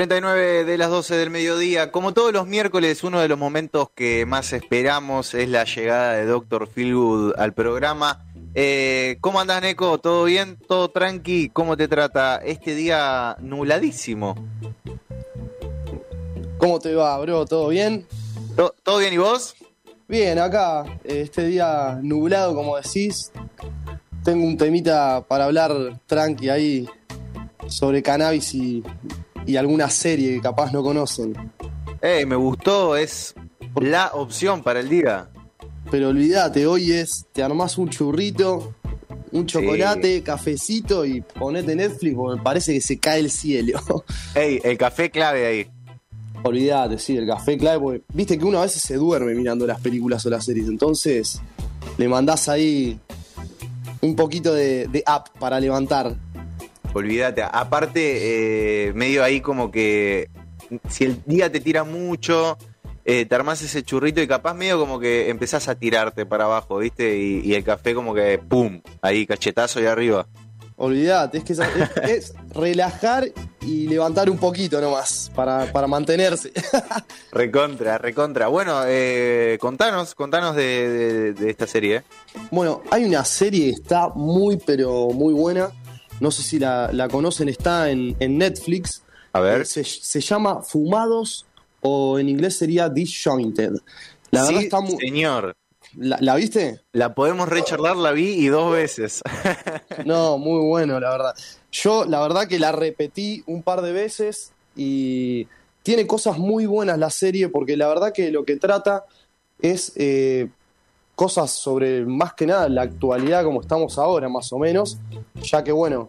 39 de las 12 del mediodía. Como todos los miércoles, uno de los momentos que más esperamos es la llegada de Dr. Philwood al programa. Eh, ¿Cómo andás, Neko? ¿Todo bien? ¿Todo tranqui? ¿Cómo te trata este día nubladísimo? ¿Cómo te va, bro? ¿Todo bien? ¿Todo, todo bien y vos? Bien, acá, este día nublado, como decís. Tengo un temita para hablar tranqui ahí sobre cannabis y, y alguna serie que capaz no conocen. Eh, me gustó, es la opción para el día. Pero olvídate, hoy es, te armás un churrito, un chocolate, cafecito y ponete Netflix porque me parece que se cae el cielo. Ey, el café clave ahí. olvídate, sí, el café clave, porque viste que uno a veces se duerme mirando las películas o las series, entonces le mandás ahí un poquito de, de app para levantar. Olvídate. Aparte, eh, medio ahí como que si el día te tira mucho, eh, te armás ese churrito y capaz medio como que empezás a tirarte para abajo, ¿viste? Y, y el café como que ¡pum! Ahí, cachetazo ahí arriba. Olvídate, es que es, es- es relajar y levantar un poquito nomás para, para mantenerse. Recontra, recontra. Bueno, eh, contanos, contanos de, de- de esta serie. ¿eh? Bueno, hay una serie que está muy, pero muy buena. No sé si la, la conocen, está en, en Netflix. A ver. Eh, Se, se llama Fumados o en inglés sería Disjointed. La verdad Sí, está muy. señor. ¿La, la viste? La podemos recharlar, la vi y dos veces. No, muy bueno, la verdad. Yo, la verdad que la repetí un par de veces y tiene cosas muy buenas la serie porque la verdad que lo que trata es eh, cosas sobre más que nada la actualidad como estamos ahora, más o menos, ya que bueno,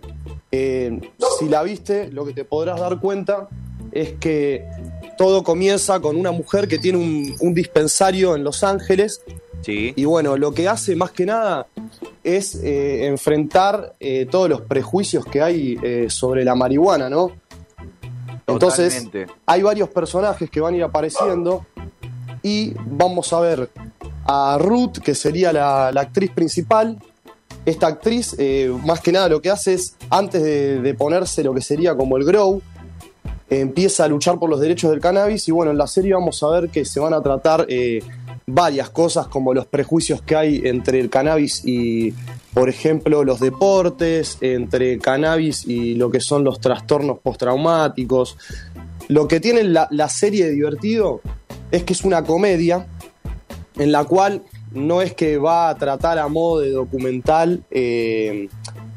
eh, si la viste, lo que te podrás dar cuenta es que todo comienza con una mujer que tiene un, un dispensario en Los Ángeles Sí. y bueno, lo que hace más que nada es eh, enfrentar eh, todos los prejuicios que hay sobre la marihuana, ¿no? Entonces, Totalmente. hay varios personajes que van a ir apareciendo y vamos a ver a Ruth, que sería la, la actriz principal. Esta actriz, eh, más que nada, lo que hace es, antes de, ponerse lo que sería como el grow, empieza a luchar por los derechos del cannabis y bueno, en la serie vamos a ver que se van a tratar eh, varias cosas como los prejuicios que hay entre el cannabis y, por ejemplo, los deportes, entre cannabis y lo que son los trastornos postraumáticos. Lo que tiene la, la serie de divertido es que es una comedia en la cual no es que va a tratar a modo de documental eh,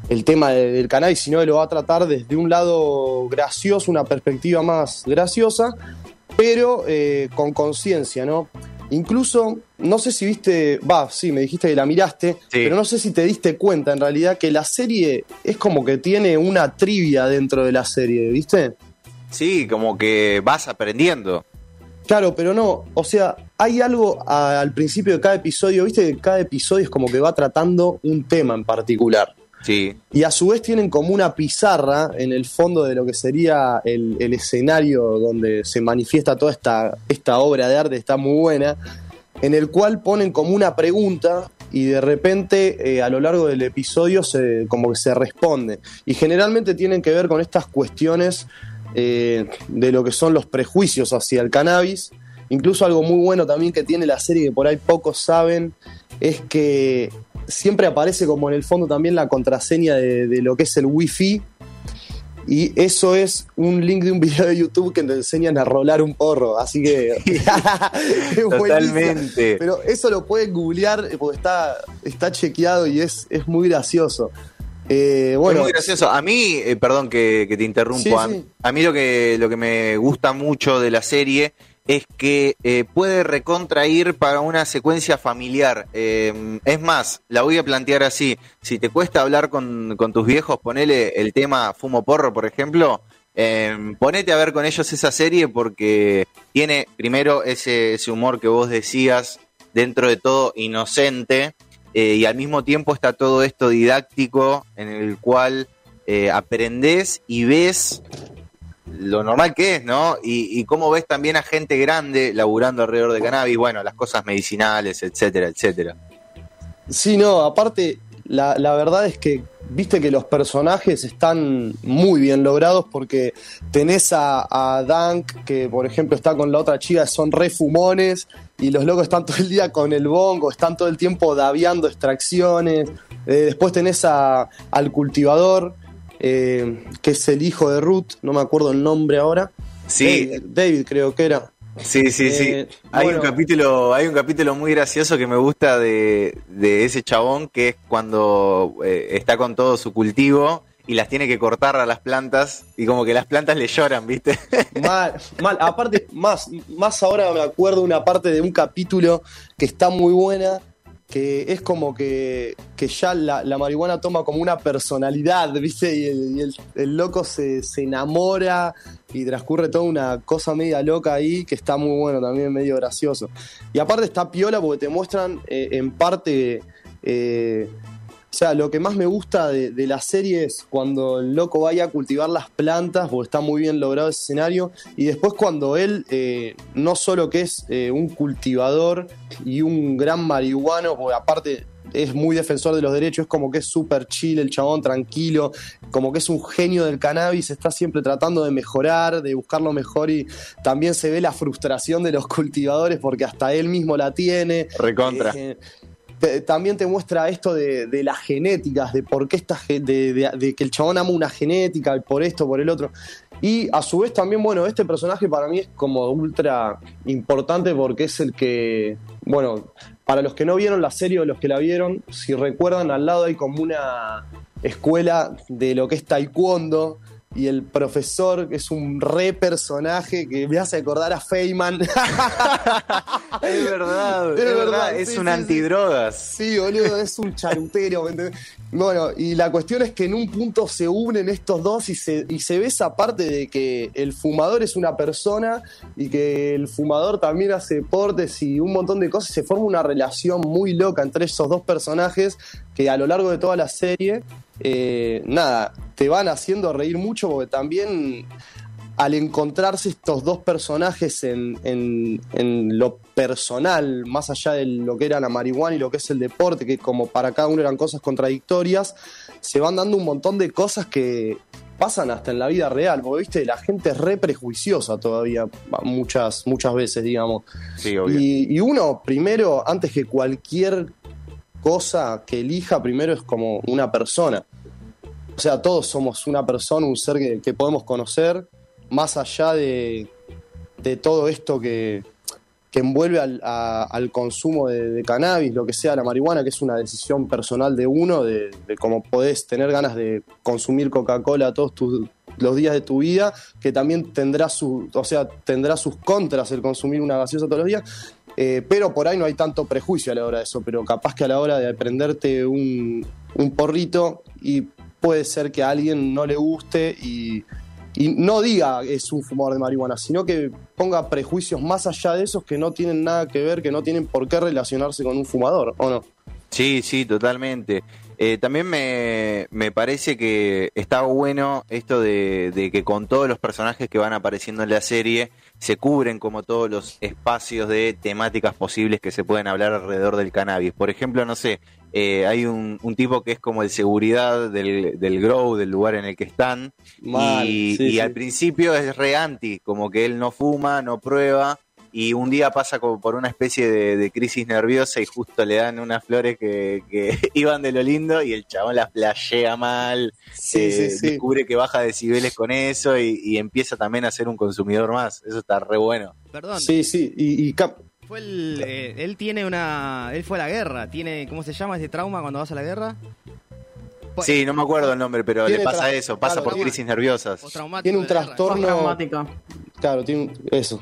el tema de- del cannabis, sino que lo va a tratar desde un lado gracioso, una perspectiva más graciosa, pero eh, con conciencia, ¿no? Incluso, no sé si viste, va, sí, me dijiste que la miraste, pero no sé si te diste cuenta en realidad que la serie es como que tiene una trivia dentro de la serie, ¿viste? Sí, como que vas aprendiendo. Claro, pero no, o sea, hay algo a- al principio de cada episodio, viste que cada episodio es como que va tratando un tema en particular. Sí. Y a su vez tienen como una pizarra en el fondo de lo que sería el, el escenario donde se manifiesta toda esta, esta obra de arte, está muy buena, en el cual ponen como una pregunta y de repente eh, a lo largo del episodio se, como que se responde. Y generalmente tienen que ver con estas cuestiones eh, de lo que son los prejuicios hacia el cannabis. Incluso algo muy bueno también que tiene la serie que por ahí pocos saben es que siempre aparece como en el fondo también la contraseña de, de lo que es el wifi y eso es un link de un video de YouTube que te enseñan a rolar un porro, así que es. Totalmente. Pero eso lo pueden googlear eh, porque está, está chequeado y es, es muy gracioso. Eh, bueno, es muy gracioso. A mí, eh, perdón que, que te interrumpo, Sí, a, sí. a mí lo que, lo que me gusta mucho de la serie es que eh, puede recontrair para una secuencia familiar. Eh, es más, la voy a plantear así. Si te cuesta hablar con, con tus viejos, ponele el tema Fumo Porro, por ejemplo. eh, ponete a ver con ellos esa serie porque tiene primero ese, ese humor que vos decías, dentro de todo inocente, eh, y al mismo tiempo está todo esto didáctico en el cual eh, aprendés y ves lo normal que es, ¿no? Y, y cómo ves también a gente grande laburando alrededor de cannabis, bueno, las cosas medicinales, etcétera, etcétera. Sí, no, aparte, la, la verdad es que viste que los personajes están muy bien logrados porque tenés a, a Dunk, que por ejemplo está con la otra chica, son re fumones, y los locos están todo el día con el bongo, están todo el tiempo daviando extracciones. Eh, después tenés a, al cultivador, eh, que es el hijo de Ruth, no me acuerdo el nombre ahora. Sí. David, David creo que era. Sí, sí, sí. Eh, hay bueno. un capítulo, hay un capítulo muy gracioso que me gusta de, de ese chabón que es cuando eh, está con todo su cultivo y las tiene que cortar a las plantas y como que las plantas le lloran, ¿viste? Mal, mal. Aparte, más, más ahora me acuerdo una parte de un capítulo que está muy buena, que es como que, que ya la, la marihuana toma como una personalidad, ¿viste? Y el, y el- loco se, se enamora y transcurre toda una cosa media loca ahí que está muy bueno también, medio gracioso. Y aparte está piola porque te muestran eh, en parte... eh, o sea, lo que más me gusta de, de la serie es cuando el loco vaya a cultivar las plantas, porque está muy bien logrado ese escenario, y después cuando él, eh, no solo que es eh, un cultivador y un gran marihuano, porque aparte es muy defensor de los derechos, es como que es súper chill, el chabón tranquilo, como que es un genio del cannabis, está siempre tratando de mejorar, de buscar lo mejor, y también se ve la frustración de los cultivadores porque hasta él mismo la tiene. Recontra. Eh, también te muestra esto de, las genéticas, de por qué esta, de, de- de que el chabón ama una genética, por esto, por el otro. Y a su vez también, bueno, este personaje para mí es como ultra importante porque es el que, bueno, para los que no vieron la serie o los que la vieron, si recuerdan, al lado hay como una escuela de lo que es taekwondo. Y el profesor que es un re personaje que me hace acordar a Feynman. es verdad, Es es, verdad, es un sí. antidrogas. Sí, boludo, es un charutero. ¿me entendés? Bueno, y la cuestión es que en un punto se unen estos dos y se, y se ve esa parte de que el fumador es una persona y que el fumador también hace deportes y un montón de cosas. Se forma una relación muy loca entre esos dos personajes que a lo largo de toda la serie, eh, nada, te van haciendo reír mucho porque también al encontrarse estos dos personajes en, en- en lo personal, más allá de lo que era la marihuana y lo que es el deporte, que como para cada uno eran cosas contradictorias, se van dando un montón de cosas que pasan hasta en la vida real, porque viste, la gente es re prejuiciosa todavía, muchas, muchas veces, digamos. Sí, obvio. Y, y uno, primero, antes que cualquier cosa que elija, primero es como una persona. O sea, todos somos una persona, un ser que, podemos conocer, más allá de, de todo esto que, que envuelve al, al consumo de, de cannabis, lo que sea la marihuana, que es una decisión personal de uno, de, de cómo podés tener ganas de consumir Coca-Cola todos tus, los días de tu vida, que también tendrá su, o sea, tendrá sus contras el consumir una gaseosa todos los días. Eh, pero por ahí no hay tanto prejuicio a la hora de eso, pero capaz que a la hora de prenderte un, un porrito y puede ser que a alguien no le guste y, y no diga es un fumador de marihuana, sino que ponga prejuicios más allá de esos que no tienen nada que ver, que no tienen por qué relacionarse con un fumador, ¿o no? Sí, sí, totalmente. Eh, también me, me parece que está bueno esto de, de que con todos los personajes que van apareciendo en la serie se cubren como todos los espacios de temáticas posibles que se pueden hablar alrededor del cannabis. Por ejemplo, no sé, eh, hay un, un tipo que es como el seguridad del, del grow, del lugar en el que están, Mal, y, sí, y sí. al principio es re anti, como que él no fuma, no prueba, y un día pasa como por una especie de, de crisis nerviosa y justo le dan unas flores que, que iban de lo lindo y el chabón las flashea mal, Sí, eh, sí, sí. descubre que baja decibeles con eso y, y empieza también a ser un consumidor más. Eso está re bueno. Perdón, Sí, sí, y, y cap- fue el, eh, él tiene una... Él fue a la guerra, tiene... ¿Cómo se llama ese trauma cuando vas a la guerra? Pues- Sí, no me acuerdo el nombre, pero le pasa eso, pasa claro, por crisis nerviosas. Tiene un trastorno. Traumático. Claro, tiene un- eso.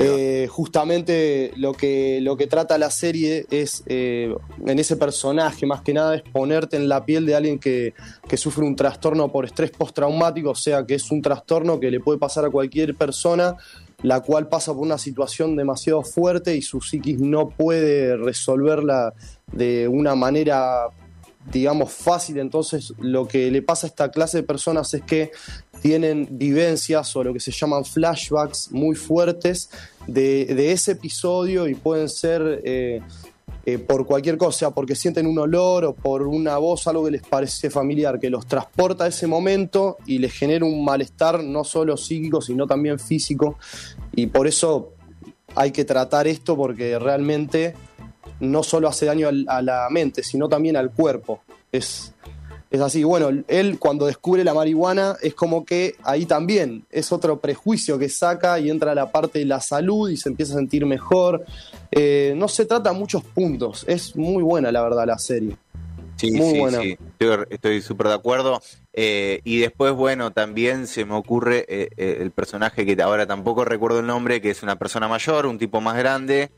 Eh, justamente lo que, lo que trata la serie es, eh, en ese personaje más que nada, es ponerte en la piel de alguien que, que sufre un trastorno por estrés postraumático, o sea que es un trastorno que le puede pasar a cualquier persona, la cual pasa por una situación demasiado fuerte y su psiquis no puede resolverla de una manera digamos, fácil. Entonces, lo que le pasa a esta clase de personas es que tienen vivencias o lo que se llaman flashbacks muy fuertes de, ese episodio y pueden ser eh, eh, por cualquier cosa, porque sienten un olor o por una voz, algo que les parece familiar, que los transporta a ese momento y les genera un malestar no solo psíquico, sino también físico. Y por eso hay que tratar esto porque realmente no solo hace daño a la mente, sino también al cuerpo. Es, es así. Bueno, él cuando descubre la marihuana es como que ahí también es otro prejuicio que saca y entra a la parte de la salud y se empieza a sentir mejor. Eh, no se trata muchos puntos. Es muy buena, la verdad, la serie. Sí, muy buena. sí, estoy súper de acuerdo. Eh, y después, bueno, también se me ocurre eh, el personaje que ahora tampoco recuerdo el nombre, que es una persona mayor, un tipo más grande,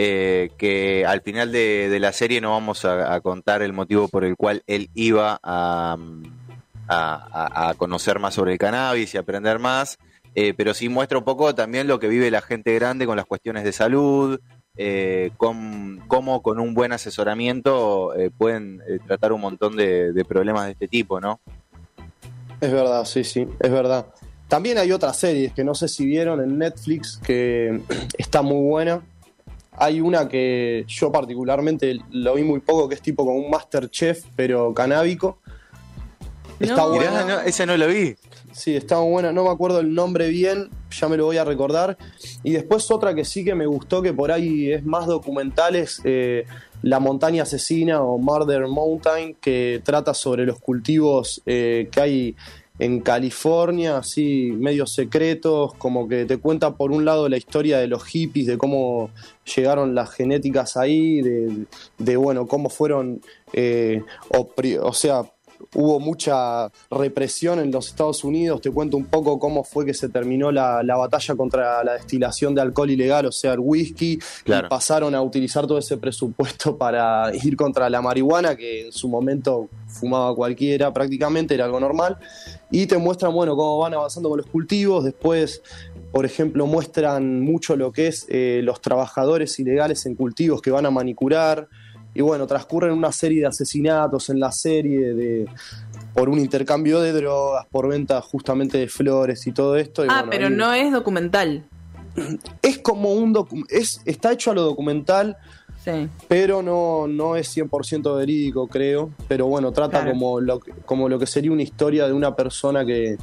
eh, que al final de, la serie no vamos a, contar el motivo por el cual él iba a, conocer más sobre el cannabis y aprender más, eh, pero sí muestra un poco también lo que vive la gente grande con las cuestiones de salud, eh, cómo con un buen asesoramiento pueden tratar un montón de, de problemas de este tipo, ¿no? Es verdad, sí, sí, es verdad. También hay otras series que no sé si vieron en Netflix que está muy buena, hay una que yo particularmente lo vi muy poco, que es tipo como un Masterchef, pero canábico. Está buena. esa no la vi. Sí, está buena, no me acuerdo el nombre bien, ya me lo voy a recordar. Y después otra que sí que me gustó, que por ahí es más documental, es eh, La montaña asesina o Murder Mountain, que trata sobre los cultivos eh, que hay en California, así medio secretos, como que te cuenta por un lado la historia de los hippies, de cómo llegaron las genéticas ahí, de, bueno, cómo fueron, eh, o sea, hubo mucha represión en los Estados Unidos. Te cuento un poco cómo fue que se terminó la, batalla contra la destilación de alcohol ilegal, o sea, el whisky. Y pasaron a utilizar todo ese presupuesto para ir contra la marihuana, que en su momento fumaba cualquiera prácticamente, era algo normal. Y te muestran, bueno, cómo van avanzando con los cultivos. Después, por ejemplo, muestran mucho lo que es eh, los trabajadores ilegales en cultivos que van a manicurar y bueno, transcurren una serie de asesinatos en la serie de por un intercambio de drogas, por venta justamente de flores y todo esto. ah, pero no es documental. Es como un es está hecho a lo documental, sí. pero no, no es 100% verídico, creo. Pero bueno, trata como, lo, como lo que sería una historia de una persona que,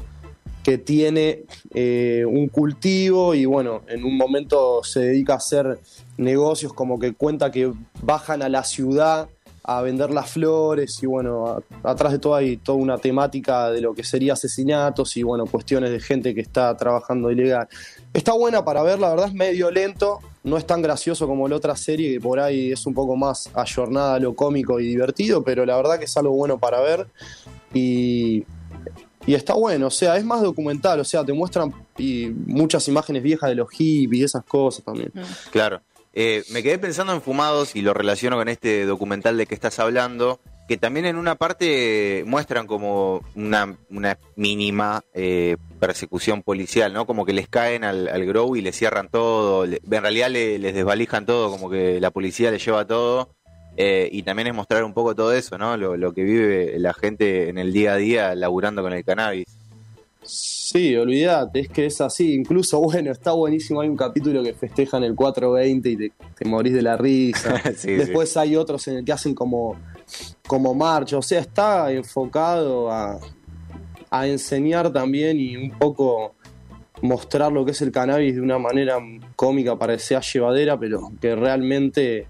que tiene eh, un cultivo y bueno, en un momento se dedica a hacer negocios como que cuenta que bajan a la ciudad a vender las flores y bueno, atrás de todo hay toda una temática de lo que sería asesinatos y bueno, cuestiones de gente que está trabajando ilegal. Está buena para ver, la verdad es medio lento, no es tan gracioso como la otra serie que por ahí es un poco más ayornada a lo cómico y divertido, pero la verdad que es algo bueno para ver y y está bueno, o sea, es más documental, o sea, te muestran y muchas imágenes viejas de los hippies y esas cosas también. Mm. Claro. Eh, me quedé pensando en Fumados y lo relaciono con este documental de que estás hablando, que también en una parte muestran como una, una mínima eh, persecución policial, ¿no? Como que les caen al, al grow y les cierran todo, en realidad les desvalijan todo, como que la policía les lleva todo eh, y también es mostrar un poco todo eso, ¿no? Lo, que vive la gente en el día a día laburando con el cannabis. Sí, olvídate, es que es así. Incluso, bueno, está buenísimo. Hay un capítulo que festejan el 420 y te, morís de la risa. Después hay otros en el que hacen como, como marcha. O sea, está enfocado a, a enseñar también y un poco mostrar lo que es el cannabis de una manera cómica para que sea llevadera, pero que realmente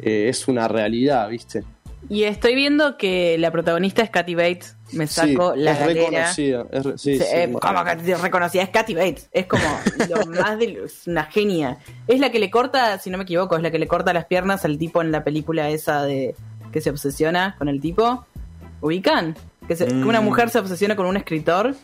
eh, es una realidad, ¿viste? Y estoy viendo que la protagonista es Katy Bates. Me saco la es reconocida. Es sí, eh, como que reconocida, es Katy Bates. Es como lo más de es una genia. Es la que le corta, si no me equivoco, es la que le corta las piernas al tipo en la película esa de que se obsesiona con el tipo. ¿Ubican? Que, una mm. mujer se obsesiona con un escritor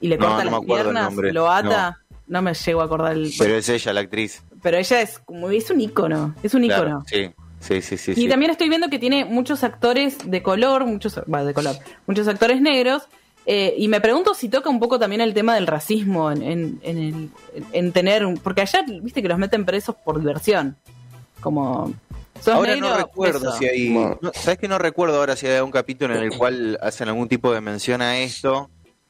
y le corta las piernas, lo ata. No. me llego a acordar el. Pero es ella, la actriz pero ella es como es un ícono, es un ícono. sí. Sí, sí, sí. Y también estoy viendo que tiene muchos actores de color, muchos, de color, muchos actores negros. Eh, y me pregunto si toca un poco también el tema del racismo en, en, en, en tener, porque allá, viste que los meten presos por diversión. Como, ahora no recuerdo si hay. ¿Sabes que no recuerdo ahora si hay un capítulo en el cual hacen algún tipo de mención a esto?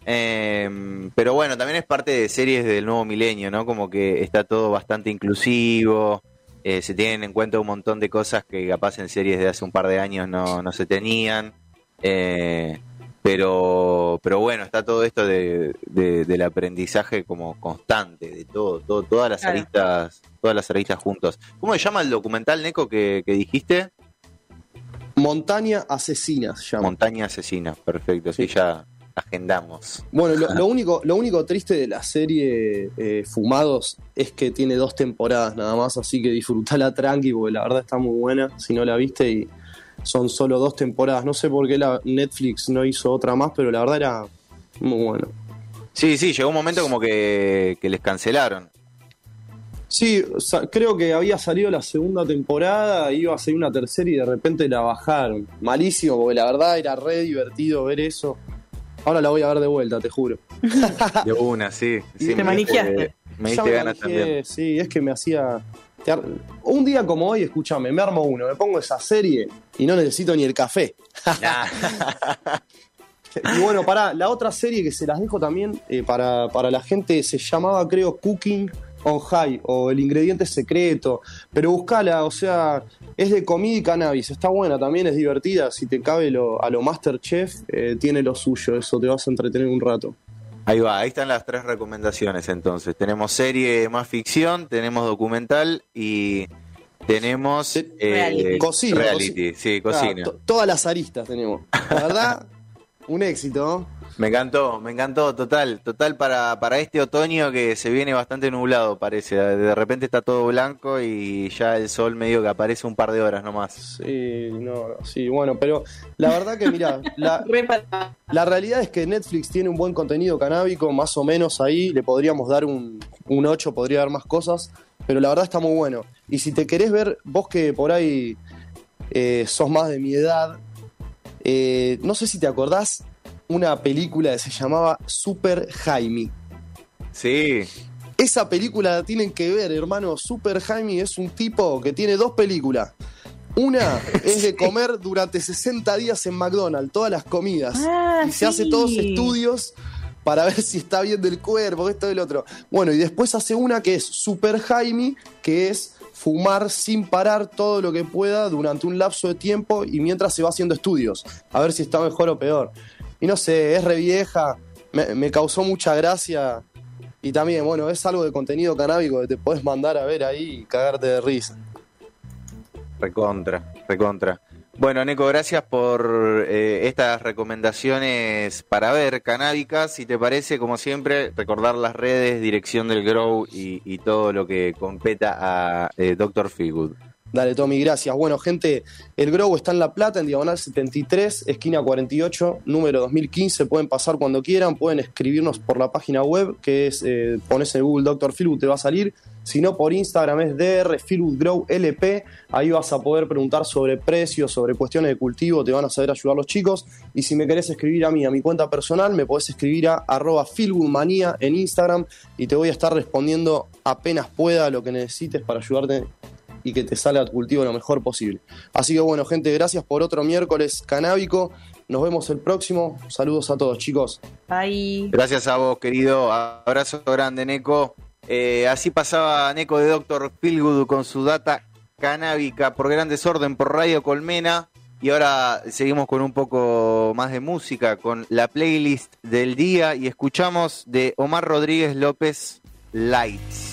Eh, pero bueno, también es parte de series del nuevo milenio, ¿no? Como que está todo bastante inclusivo. eh, se tienen en cuenta un montón de cosas que capaz en series de hace un par de años no, no se tenían. Eh, pero, pero bueno, está todo esto de, de- del aprendizaje como constante, de todo, todo todas las Claro. aristas, todas las aristas juntos. ¿Cómo se llama el documental, Neko, que, que dijiste? Montaña Asesina se llama. Montaña Asesina, perfecto, sí, Sí. ya agendamos. Bueno, lo, lo único, lo único triste de la serie eh, Fumados es que tiene dos temporadas nada más, así que disfrutala tranqui, porque la verdad está muy buena, si no la viste, y son solo dos temporadas. No sé por qué la Netflix no hizo otra más, pero la verdad era muy bueno. Sí, sí, llegó un momento como que, que les cancelaron. Sí, creo que había salido la segunda temporada, iba a salir una tercera y de repente la bajaron. Malísimo, porque la verdad era re divertido ver eso. Ahora la voy a ver de vuelta, te juro. De una, sí. sí Te manijeaste. Me diste ganas también. Sí, es que me hacía. ar- Un día como hoy, escúchame, me armo uno, me pongo esa serie y no necesito ni el café. Nah. Y bueno, para la otra serie que se las dejo también eh, para, para la gente se llamaba, creo, Cooking on High o El Ingrediente Secreto. Pero buscala, o sea, es de comida y cannabis. Está buena, también es divertida. Si te cabe lo, a lo Masterchef, eh, tiene lo suyo. Eso te vas a entretener un rato. Ahí va, ahí están las tres recomendaciones entonces. Tenemos serie más ficción, tenemos documental y tenemos Sí. eh, Reality. Cocina, reality, sí, cocina. Ah, to- todas las aristas tenemos. La verdad, un éxito. Me encantó, me encantó, total, total para, para este otoño que se viene bastante nublado parece. De repente está todo blanco y ya el sol medio que aparece un par de horas nomás. Sí, no, no, sí, bueno, pero la verdad que mira, la, La realidad es que Netflix tiene un buen contenido canábico, más o menos ahí, le podríamos dar un, un 8, podría dar más cosas, pero la verdad está muy bueno. Y si te querés ver, vos que por ahí eh, sos más de mi edad, eh, no sé si te acordás una película que se llamaba Super Jaime. Sí, Esa película la tienen que ver, hermano. Super Jaime es un tipo que tiene dos películas. Una es de comer durante 60 días en McDonald's, todas las comidas. Ah, y se hace todos estudios para ver si está bien del cuerpo, esto y el otro. Bueno, y después hace una que es Super Jaime, que es fumar sin parar todo lo que pueda durante un lapso de tiempo y mientras se va haciendo estudios, a ver si está mejor o peor. Y no sé, es re vieja, me, me causó mucha gracia. Y también, bueno, es algo de contenido canábico que te podés mandar a ver ahí y cagarte de risa. recontra, recontra. Bueno, Neko, gracias por eh, estas recomendaciones para ver canábicas. Si te parece, como siempre, recordar las redes, dirección del Grow y, todo lo que competa a eh, Dr. Feelgood. Dale, Tommy, gracias. Bueno, gente, el Grow está en La Plata, en diagonal 73, esquina 48, número 2015. Pueden pasar cuando quieran, pueden escribirnos por la página web, que es, eh, pones en Google Dr. Philwood, te va a salir. Si no, por Instagram es DR Grow LP. Ahí vas a poder preguntar sobre precios, sobre cuestiones de cultivo, te van a saber ayudar los chicos. Y si me querés escribir a mí, a mi cuenta personal, me podés escribir a arroba Philwoodmanía en Instagram y te voy a estar respondiendo apenas pueda lo que necesites para ayudarte y que te salga tu cultivo lo mejor posible. Así que bueno, gente, gracias por otro miércoles canábico. Nos vemos el próximo. Saludos a todos, chicos. Bye. Gracias a vos, querido. Abrazo grande, Neko. Eh, así pasaba Neko de Dr. Feelgood con su data canábica por gran desorden por Radio Colmena. Y ahora seguimos con un poco más de música, con la playlist del día y escuchamos de Omar Rodríguez López Lights.